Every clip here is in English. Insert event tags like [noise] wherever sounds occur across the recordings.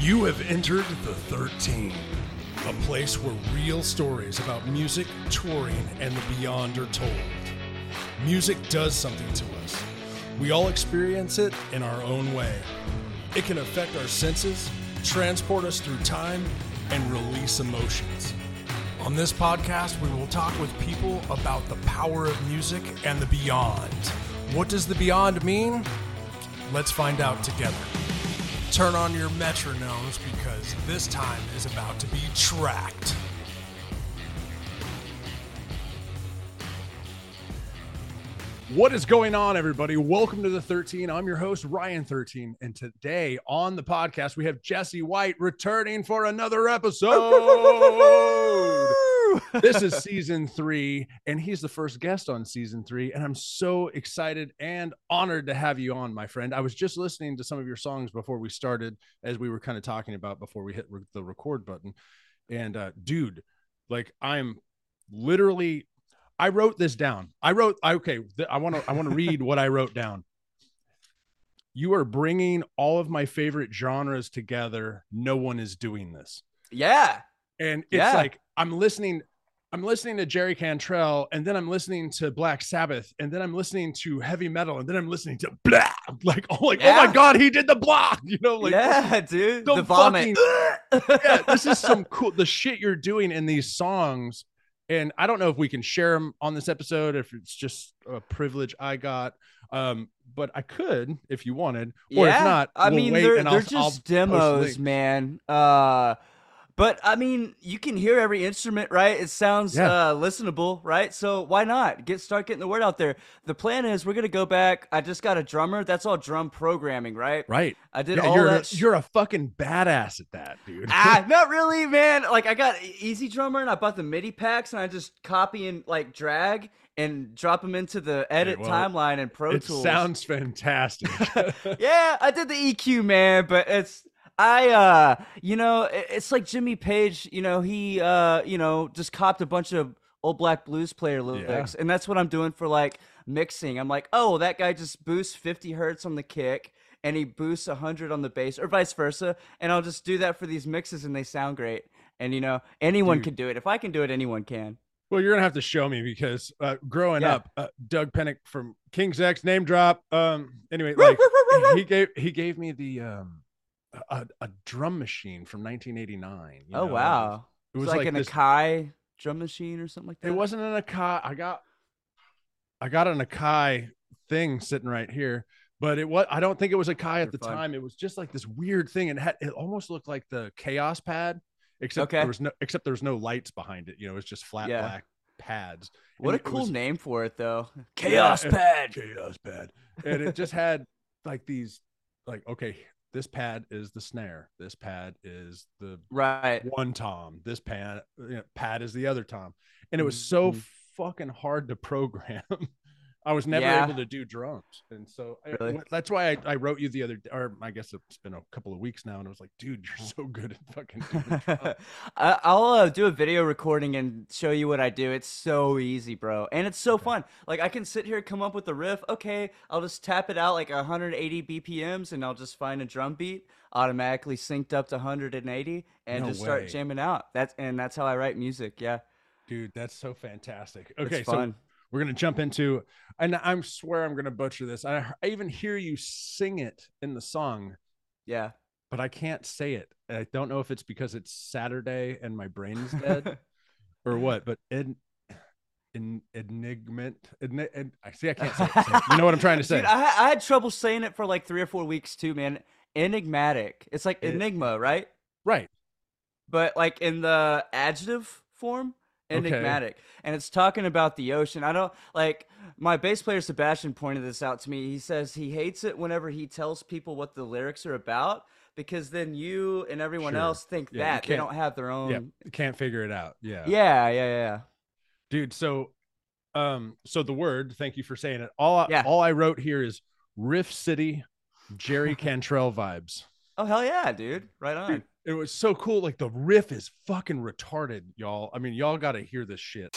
You have entered the 13, a place where real stories about music, touring, and the beyond are told. Music does something to us. We all experience it in our own way. It can affect our senses, transport us through time, and release emotions. On this podcast, we will talk with people about the power of music and the beyond. What does the beyond mean? Let's find out together. Turn on your metronomes because this time is about to be tracked. What is going on, everybody? Welcome to the 13. I'm your host, Ryan 13. And today on the podcast, we have Jesse White returning for another episode. [laughs] [laughs] this is season three, and he's the first guest on season three. And I'm so excited and honored to have you on, my friend. I was just listening to some of your songs before we started, as we were kind of talking about before we hit re- the record button. And uh, dude, like I'm literally, I wrote this down. I wrote, I, okay, th- I want to, I want to read what I wrote down. You are bringing all of my favorite genres together. No one is doing this Yeah. And it's Yeah. like I'm listening. I'm listening to Jerry Cantrell, and then I'm listening to Black Sabbath, and then I'm listening to heavy metal, and then I'm listening to blah. Like, oh, like, oh my god, he did the block. [laughs] You know, like, yeah, dude. The vomit. [laughs] yeah, this is some cool the shit you're doing in these songs. And I don't know if we can share them on this episode, if it's just a privilege I got. Um, but I could if you wanted, or if Yeah, not, I we'll mean, wait they're, and they're I'll, just I'll demos, man. Uh, but I mean, you can hear every instrument, right? It sounds Yeah. uh, listenable, right? So why not get start getting the word out there? The plan is we're gonna go back. I just got a drummer. That's all drum programming, right? Right. I did Yeah, all you're that. sh- you're a fucking badass at that, dude. ah, [laughs] not really, man. Like I got EZdrummer and I bought the MIDI packs and I just copy and like drag and drop them into the edit well, timeline and Pro it Tools. sounds fantastic. [laughs] yeah, I did the EQ, man, but it's I uh you know, it's like Jimmy Page, you know, he uh, you know, just copped a bunch of old black blues player lyrics. And that's what I'm doing for like mixing. I'm like, "Oh, that guy just boosts 50 hertz on the kick and he boosts 100 on the bass or vice versa." And I'll just do that for these mixes and they sound great. And you know, anyone Dude. can do it. If I can do it, anyone can. well, you're gonna have to show me because uh, growing Yeah. up, uh, Doug Pinnick from King's X name drop. Um, anyway, like he gave he gave me the um a, a drum machine from 1989. you Oh know? wow. It It's was like, like, an this. Akai drum machine or something like that. It wasn't an Akai. I got I got an Akai thing sitting right here. But it was I don't think it was Akai at the fun. time. It was just like this weird thing. And it had it almost looked like the Kaoss pad, except Okay. there was no except there was no lights behind it. You know, it was just flat Yeah. black pads. What a And it cool was- name for it, though. Chaos Kaoss Pad. Kaoss pad and it just had like these like okay this pad is the snare this pad is the Right. one tom this pad you know, pad is the other tom and it was so Mhm. fucking hard to program i was never Yeah. able to do drums and so I- that's why I, I wrote you the other or i guess it's been a couple of weeks now and i was like dude you're so good at fucking doing [laughs] drums. I- I'll uh, do a video recording and show you what I do. It's so easy, bro, and it's so fun. Like I can sit here, come up with a riff. Okay, I'll just tap it out like 180 BPMs, and I'll just find a drum beat automatically synced up to 180, and No just start jamming out. That's and that's how I write music. Yeah, dude that's so fantastic okay so we're gonna jump into and I'm swear i'm gonna butcher this I, I even hear you sing it in the song yeah. but i can't say it i don't know if it's because it's saturday and my brain's dead [laughs] or what but en, en, enigment en, en, i see i can't say it so you know what i'm trying to say Dude, I, I had trouble saying it for like three or four weeks too, man. Enigmatic. It's like It- enigma, right? right but like in the adjective form enigmatic. And it's talking about the ocean. I don't like my bass player sebastian pointed this out to me. He says he hates it whenever he tells people what the lyrics are about because then you and everyone Sure. else think Yeah, that. They don't have their own yeah can't figure it out. Yeah yeah yeah yeah. Dude so um so the word thank you for saying it. All I, Yeah. all i wrote here is riff city jerry [laughs] cantrell vibes. Oh hell yeah dude. Right on. Dude, it was so cool. Like the riff is fucking retarded, y'all. I mean, y'all got to hear this shit.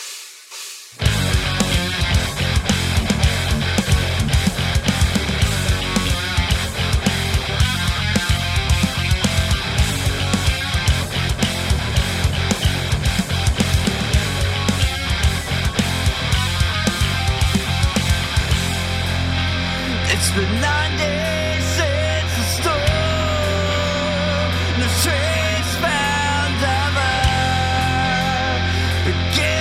Her.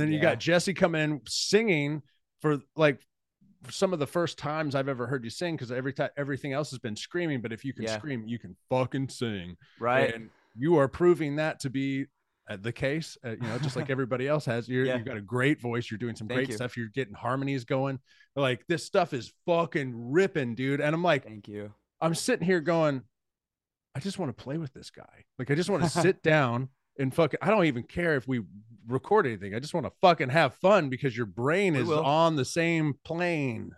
And then you got Jesse coming in singing for like some of the first times I've ever heard you sing because every time everything else has been screaming, but if you can Yeah. scream, you can fucking sing. Right. And you are proving that to be uh, the case. Uh, you know, just like [laughs] everybody else has. You're, Yeah. You've got a great voice. You're doing some Thank great you. stuff. You're getting harmonies going. Like this stuff is fucking ripping, dude. And I'm like, Thank you. I'm sitting here going, I just want to play with this guy. Like, I just want to [laughs] sit down and fucking, I don't even care if we record anything. I just want to fucking have fun because your brain We is will. on the same plane.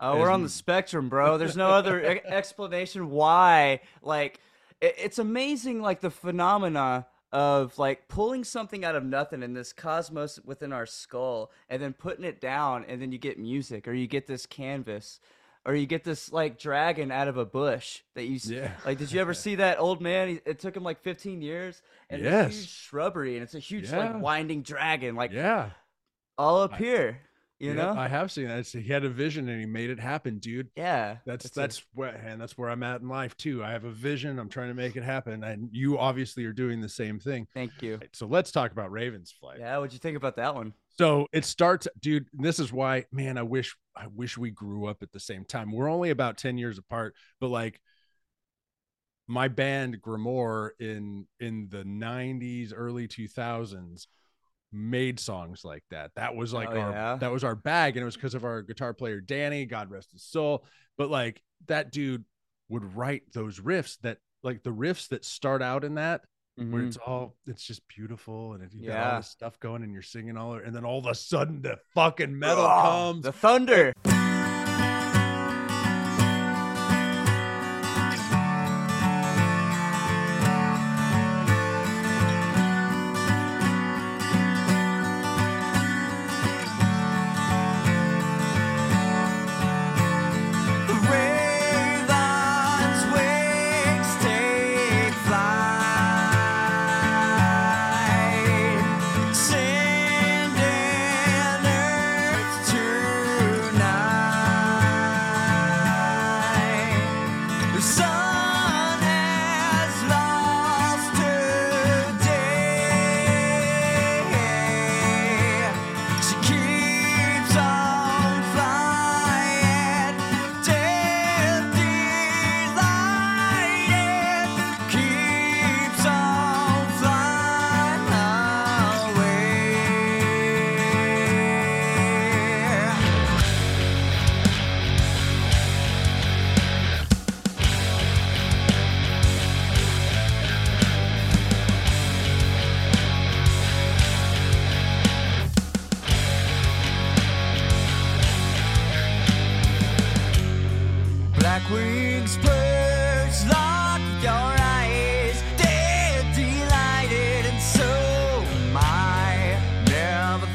Oh, we're on the spectrum, bro. There's no other e- [laughs] explanation why. Like, it, it's amazing, like the phenomena of like pulling something out of nothing in this cosmos within our skull, and then putting it down, and then you get music, or you get this canvas, or you get this like dragon out of a bush that you. Yeah. Like, did you ever [laughs] see that old man? He, it took him like 15 years, and it's a Yes. huge shrubbery, and it's a huge Yeah. like winding dragon, like Yeah. all up I- here. You Yeah, know? I have seen that. He had a vision and he made it happen, dude. yeah. That's a- that's where and that's where I'm at in life too. I have a vision. I'm trying to make it happen, and you obviously are doing the same thing. Thank you. So let's talk about Ravens flight. Yeah, what'd you think about that one? So it starts, dude. This is why, man. I wish I wish we grew up at the same time. We're only about ten years apart, but like my band Grimoire in in the '90s, early 2000s made songs like that. That was like Oh, our yeah? that was our bag, and it was because of our guitar player Danny, God rest his soul. But like that dude would write those riffs that like the riffs that start out in that where Mhm. it's all it's just beautiful and if you got all Yeah. this stuff going and you're singing all and then all of a sudden the fucking metal Oh, comes The thunder.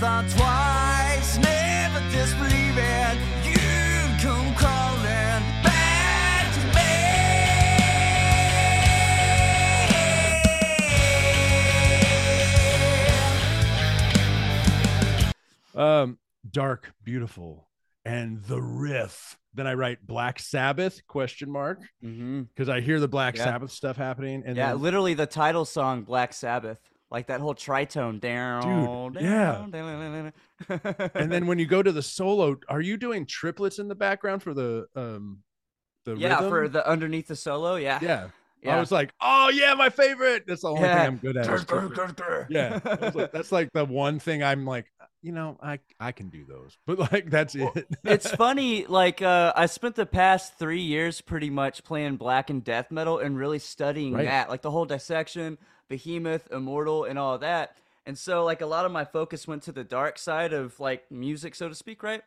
Thought twice, never disbelieving you'd come crawling back to me. um dark beautiful and the riff then i write black sabbath question mark Mm-hmm. because i hear the black Yeah. sabbath stuff happening and Yeah, then, literally the title song Black Sabbath, like that whole tritone down, Dude, yeah. down, and then when you go to [laughs] the solo are you doing triplets in the background for the um the yeah, for the underneath the solo, yeah, yeah. Yeah. i was like oh yeah my favorite. That's the only Yeah. thing i'm good at yeah. Like, that's like the one thing i'm like you know i i can do those but like that's Well, it. it's [laughs] funny like uh i spent the past three years pretty much playing black and death metal and really studying Right. that like the whole dissection behemoth immortal and all that and so like a lot of my focus went to the dark side of like music so to speak right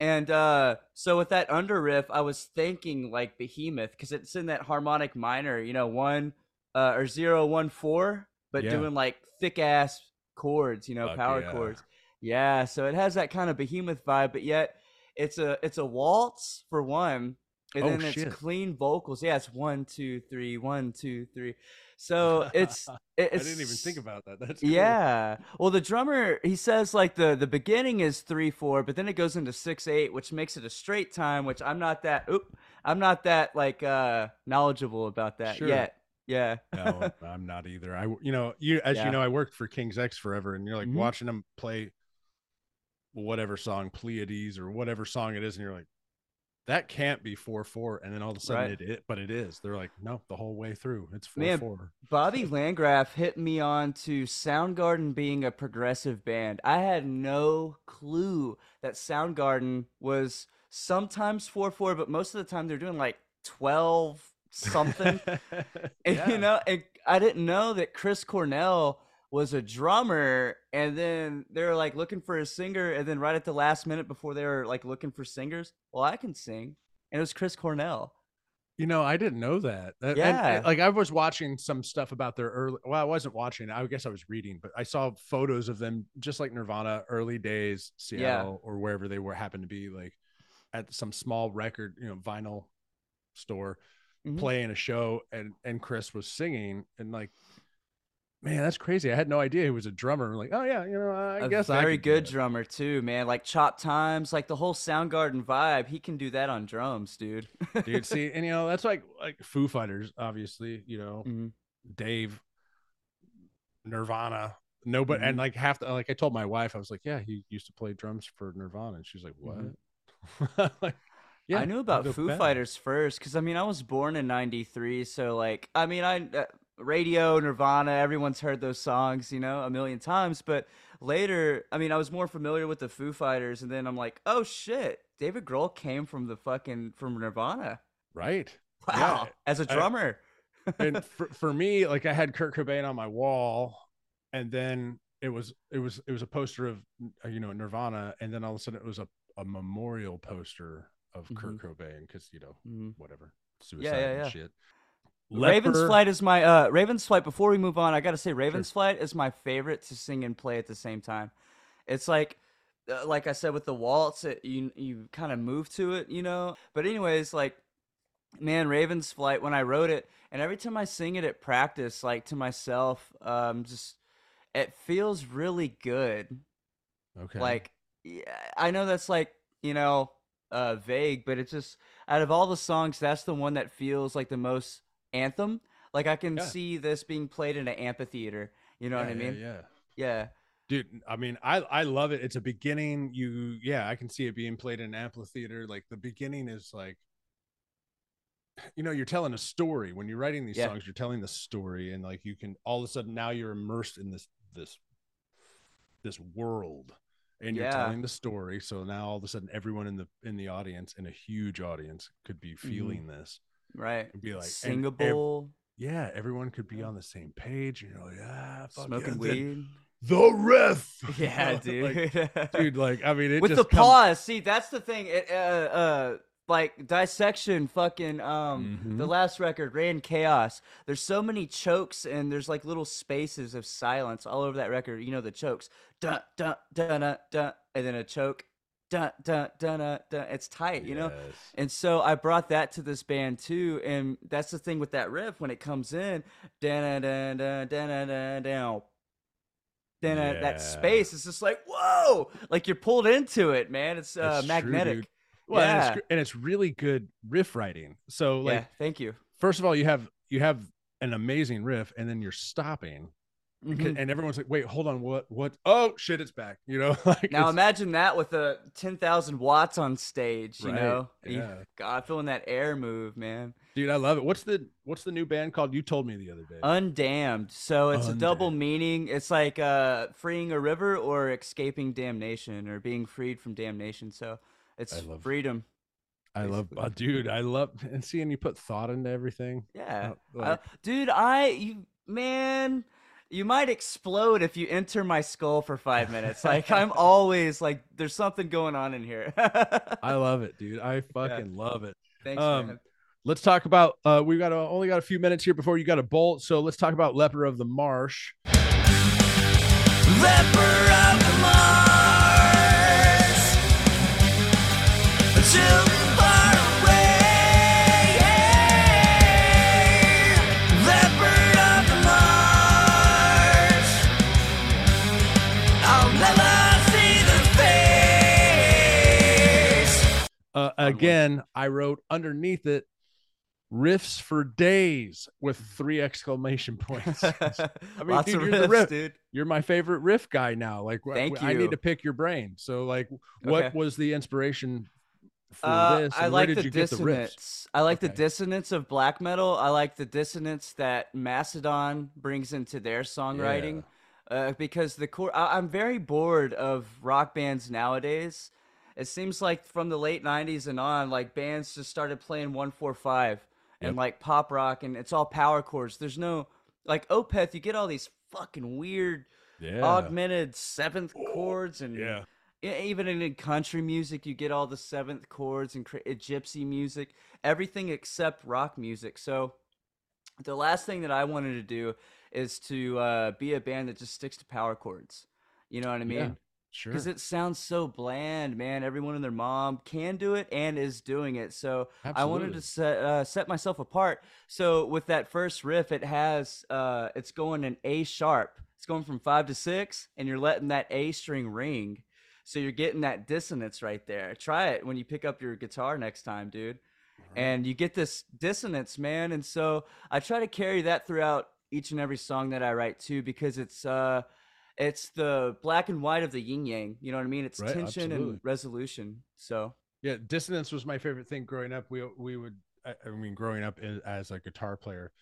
And uh, so with that under riff, I was thinking like Behemoth because it's in that harmonic minor, you know, one uh, or zero one four, but Yeah. doing like thick ass chords, you know, Fuck power yeah. chords. Yeah, so it has that kind of Behemoth vibe, but yet it's a it's a waltz for one, and Oh, then it's shit. clean vocals. Yeah, it's one two three, one two three. So it's [laughs] it- I didn't even think about that. That's cool. yeah. Well, the drummer he says like the the beginning is three four, but then it goes into six eight, which makes it a straight time. Which I'm not that. Oop, I'm not that like uh knowledgeable about that Sure. yet. Yeah. no, [laughs] I'm not either. I, you know, you as Yeah. you know, I worked for King's X forever, and you're like Mhm. watching them play whatever song, Pleiades or whatever song it is, and you're like, that can't be four four, and then all of a sudden Right. it, it, but it is. They're like, no, the whole way through, it's four Man, four. Bobby [laughs] Landgraf hit me on to Soundgarden being a progressive band. I had no clue that Soundgarden was sometimes 4 4, but most of the time they're doing like 12 something. [laughs] [laughs] And, you know, and I didn't know that Chris Cornell was a drummer, and then they were like looking for a singer, and then right at the last minute before they were like looking for singers, well, I can sing, and it was Chris Cornell. You know, I didn't know that. And- Yeah. and, like I was watching some stuff about their early. Well, I wasn't watching. I guess I was reading, but I saw photos of them just like Nirvana, early days, Seattle or wherever they were happened to be, like at some small record, you know, vinyl store, Mhm. playing a show, and and Chris was singing, and like, man, that's crazy. I had no idea he was a drummer. Like, oh yeah, you know, I a guess I very do good drummer too, man. Like Chop Times, like the whole Soundgarden vibe. He can do that on drums, dude. dude. [laughs] See, and you know, that's like like Foo Fighters, obviously. You know, Mhm. Dave, Nirvana, nobody, Mm-hmm. and like half the like I told my wife, I was like, yeah, he used to play drums for Nirvana, and she's like, what? [laughs] like, yeah, Mm-hmm. I knew about Foo bad- Fighters first because I mean I was born in '93, so like I mean I uh, radio Nirvana, everyone's heard those songs, you know, a million times. But later, I mean I was more familiar with the Foo Fighters, and then I'm like, oh shit, David Grohl came from the fucking from Nirvana. right? Wow, as a drummer. and [laughs] for, for me, like I had Kurt Cobain on my wall, and then it was it was it was a poster of uh, you know Nirvana, and then all of a sudden it was a, a memorial poster of Kurt Cobain because you know Mhm. whatever suicide yeah, and yeah. shit. Raven's Flight is my uh Raven's Flight. Before we move on, I gotta say Raven's Flight is my favorite to sing and play at the same time. It's like, uh, like I said with the waltz, it, you you kind of move to it, you know. But anyways, like, man, Raven's Flight. When I wrote it, and every time I sing it at practice, like to myself, um, just it feels really good. Okay. Like, yeah, I know that's like, you know, uh, vague, but it's just out of all the songs, that's the one that feels like the most anthem. Like I can Yeah. see this being played in an amphitheater. You know what I Yeah, yeah, mean? Yeah. Yeah. dude i mean i i love it it's a beginning you yeah i can see it being played in an amphitheater like the beginning is like you know you're telling a story when you're writing these Yeah. songs you're telling the story and like you can all of a sudden now you're immersed in this this this world and you're Yeah. telling the story so now all of a sudden everyone in the in the audience in a huge audience could be Mm-hmm. feeling this Right. and be like and ev- Singable. yeah everyone could be on the same page and you know yeah fuck yeah, smoking the- weed. the riff [laughs] [laughs] Yeah, Like, dude. [laughs] dude like i mean it With just the comes- pause. See, that's the thing. It, uh, uh, like dissection, fucking, um, the Mhm. last record, Reinkaos. There's so many chokes and there's like little spaces of silence all over that record. You know the chokes, dun dun dun dun, dun and then a choke, dun dun dun dun. dun. It's tight, you know. And so I brought that to this band too, and that's the thing with that riff when it comes in, dun dun dun dun dun dun dun. Then uh, Yeah. that space is just like whoa, like you're pulled into it, man. It's uh, That's true, magnetic. dude. well and, yeah, it's, and it's really good riff writing so like yeah. Thank you. first of all you have you have an amazing riff and then you're stopping Mhm. and everyone's like wait hold on what what oh shit it's back you know [laughs] like Now imagine that with a ten thousand watts on stage. You Right, know, yeah. God, feeling that air move, man. dude i love it what's the what's the new band called you told me the other day Undamned. So it's a double meaning. It's like uh, freeing a river or escaping damnation or being freed from damnation. So it's I love- freedom. i love uh, dude i love and seeing you put thought into everything Yeah. Uh, dude, I you man, you might explode if you enter my skull for five minutes. Like I'm [laughs] always like, there's something going on in here. I [laughs] love it, dude. I fucking love it. Thanks, Um, man. Let's talk about. Uh, we got a, only got a few minutes here before you got a bolt. So let's talk about Leper of the Marsh. Leper of the Mars. Children again, I wrote underneath it riffs for days with three exclamation points. [laughs] I mean, dude, you're the riffs, riff- dude. You're my favorite riff guy now. Like, Thank I you. need to pick your brain. So, like, what Okay. was the inspiration for Uh, this? I like the get the dissonance. I like the dissonance of black metal. I like the dissonance that Mastodon brings into their songwriting. Uh, because the core, I- I'm very bored of rock bands nowadays. It seems like from the late '90s and on, like bands just started playing one four five and Yep. like pop rock, and it's all power chords. There's no like Opeth. You get all these fucking weird Yeah. augmented seventh chords and yeah. Even in country music you get all the seventh chords and gypsy music everything except rock music so the last thing that i wanted to do is to uh, be a band that just sticks to power chords you know what i Yeah, mean Sure. because it sounds so bland man. Everyone and their mom can do it and is doing it. So i wanted to set, uh, set myself apart. So with that first riff it has uh, it's going an a sharp. It's going from five to six and you're letting that a string ring. So you're getting that dissonance right there. Try it when you pick up your guitar next time dude. And you get this dissonance man. And so i try to carry that throughout each and every song that i write too because it's uh it's the black and white of the yin yang you know what i mean it's Right, tension absolutely. and resolution so Yeah, dissonance was my favorite thing growing up. We we would, I I mean, growing up as, a guitar player,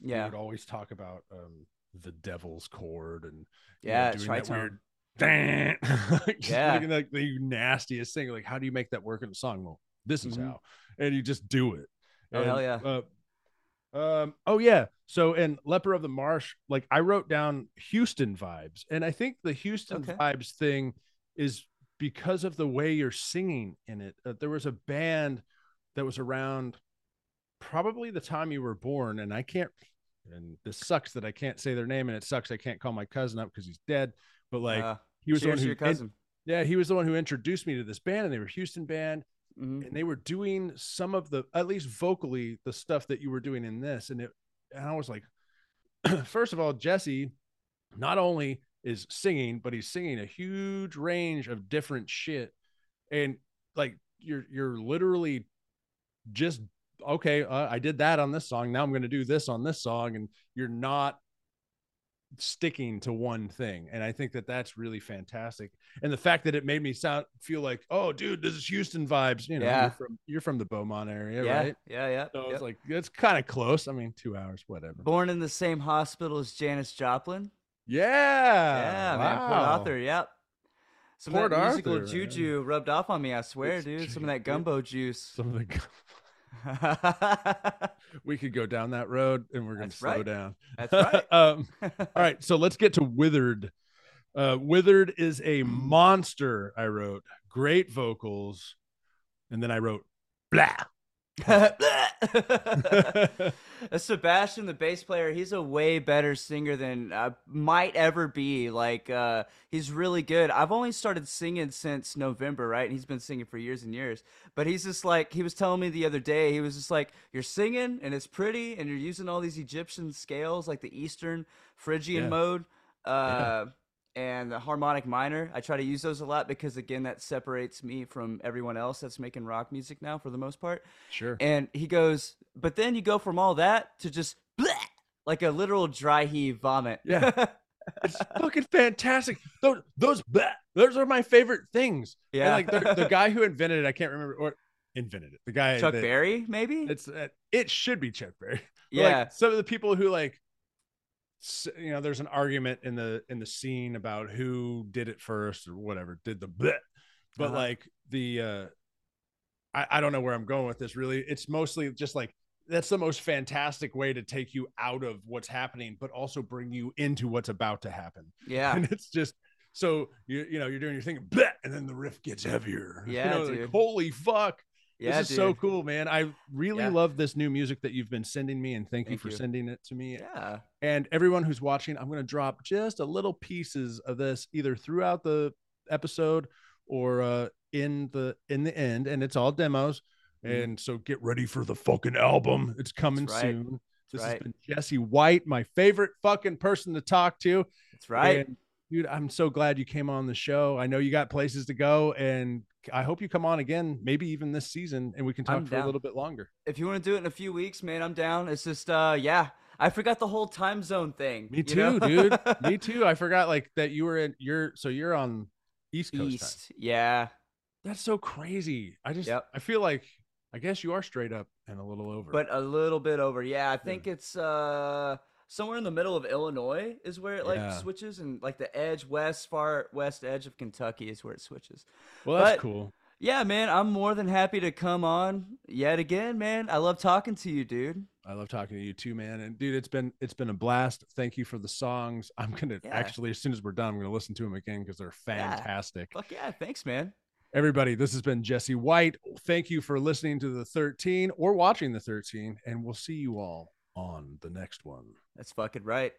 yeah, we yeah would always talk about um, the devil's chord and you know, yeah doing that weird. "Dang," [laughs] Yeah. like the nastiest thing. Like, how do you make that work in a song? Well, this is Mhm. how, and you just do it. Oh, hell yeah. Uh, um. Oh yeah. So in Leper of the Marsh, like I wrote down Houston vibes, and I think the Houston Okay. vibes thing is because of the way you're singing in it. Uh, there was a band that was around probably the time you were born, and I can't. And this sucks that I can't say their name, and it sucks I can't call my cousin up because he's dead. But like uh, he was the one who your cousin yeah, he was the one who introduced me to this band, and they were Houston band, Mhm. and they were doing some of the, at least vocally, the stuff that you were doing in this, and it, and I was like, [clears throat] first of all, Jesse, not only is singing, but he's singing a huge range of different shit, and like you're you're literally just okay. Uh, I did that on this song. Now I'm going to do this on this song, and you're not sticking to one thing and i think that that's really fantastic and the fact that it made me sound feel like oh dude this is houston vibes you know Yeah. you're from you're from the beaumont area yeah right yeah yeah so yep. it's like it's kind of close i mean two hours whatever born in the same hospital as janis joplin yeah yeah man port arthur yep some Port of that musical Arthur, man. juju rubbed off on me i swear It's dude some of that gumbo juice some of the [laughs] we could go down that road and we're gonna slow right. down. That's right. [laughs] Um all right so let's get to withered. Uh withered is a monster i wrote. Great vocals. And then i wrote blah [laughs] Sebastian, the bass player, he's a way better singer than I might ever be. Like, uh, he's really good. I've only started singing since November, right? And he's been singing for years and years. But he's just like, he was telling me the other day, he was just like, You're singing and it's pretty, and you're using all these Egyptian scales, like the Eastern Phrygian Yeah. mode. Uh, and the harmonic minor. I try to use those a lot because again that separates me from everyone else that's making rock music now for the most part. sure And he goes, but then you go from all that to just bleh, like a literal dry heave vomit. Yeah. [laughs] it's fucking fantastic. Those those bleh, those are my favorite things. And, yeah. like the, the guy who invented it, I can't remember or invented it. The guy Chuck that- Berry, maybe? It's uh, it should be Chuck Berry. [laughs] Yeah. Like, some of the people who like you know, there's an argument in the in the scene about who did it first or whatever, did the bleh. But Uh-huh. like the uh I, I don't know where I'm going with this really. It's mostly just like that's the most fantastic way to take you out of what's happening, but also bring you into what's about to happen. Yeah. And it's just so you you know you're doing your thing, bleh, and then the riff gets heavier. [laughs] You Yeah, know, like, holy fuck. Yeah, this is so cool, man. I really Yeah. love this new music that you've been sending me, and thank, you for you. sending it to me. Yeah. And everyone who's watching, I'm going to drop just a little pieces of this either throughout the episode or uh, in the in the end, and it's all demos. Mhm. And so get ready for the fucking album. It's coming right. soon. This right. has been Jesse White, my favorite fucking person to talk to. That's right. And, dude, I'm so glad you came on the show. I know you got places to go, and I hope you come on again, maybe even this season, and we can talk I'm for a little bit longer. if you want to do it in a few weeks, man, I'm down. It's just uh yeah. I forgot the whole time zone thing. Me too, dude. [laughs] Me too. I forgot like that you were in you're so you're on East Coast time. East. Yeah. That's so crazy. I just Yep. I feel like I guess you are straight up and a little over. But a little bit over. Yeah, I think it's uh somewhere in the middle of Illinois is where it like Yeah. switches and like the edge west far west edge of Kentucky is where it switches. well, that's but- cool. Yeah, man, I'm more than happy to come on yet again, man. I love talking to you, dude. I love talking to you too, man. And dude, it's been it's been a blast. Thank you for the songs. I'm gonna Yeah. actually as soon as we're done, I'm gonna listen to them again because they're Yeah. fantastic. Fuck yeah, thanks, man. Everybody, this has been Jesse White. Thank you for listening to the 13 or watching the 13, and we'll see you all on the next one. That's fucking right.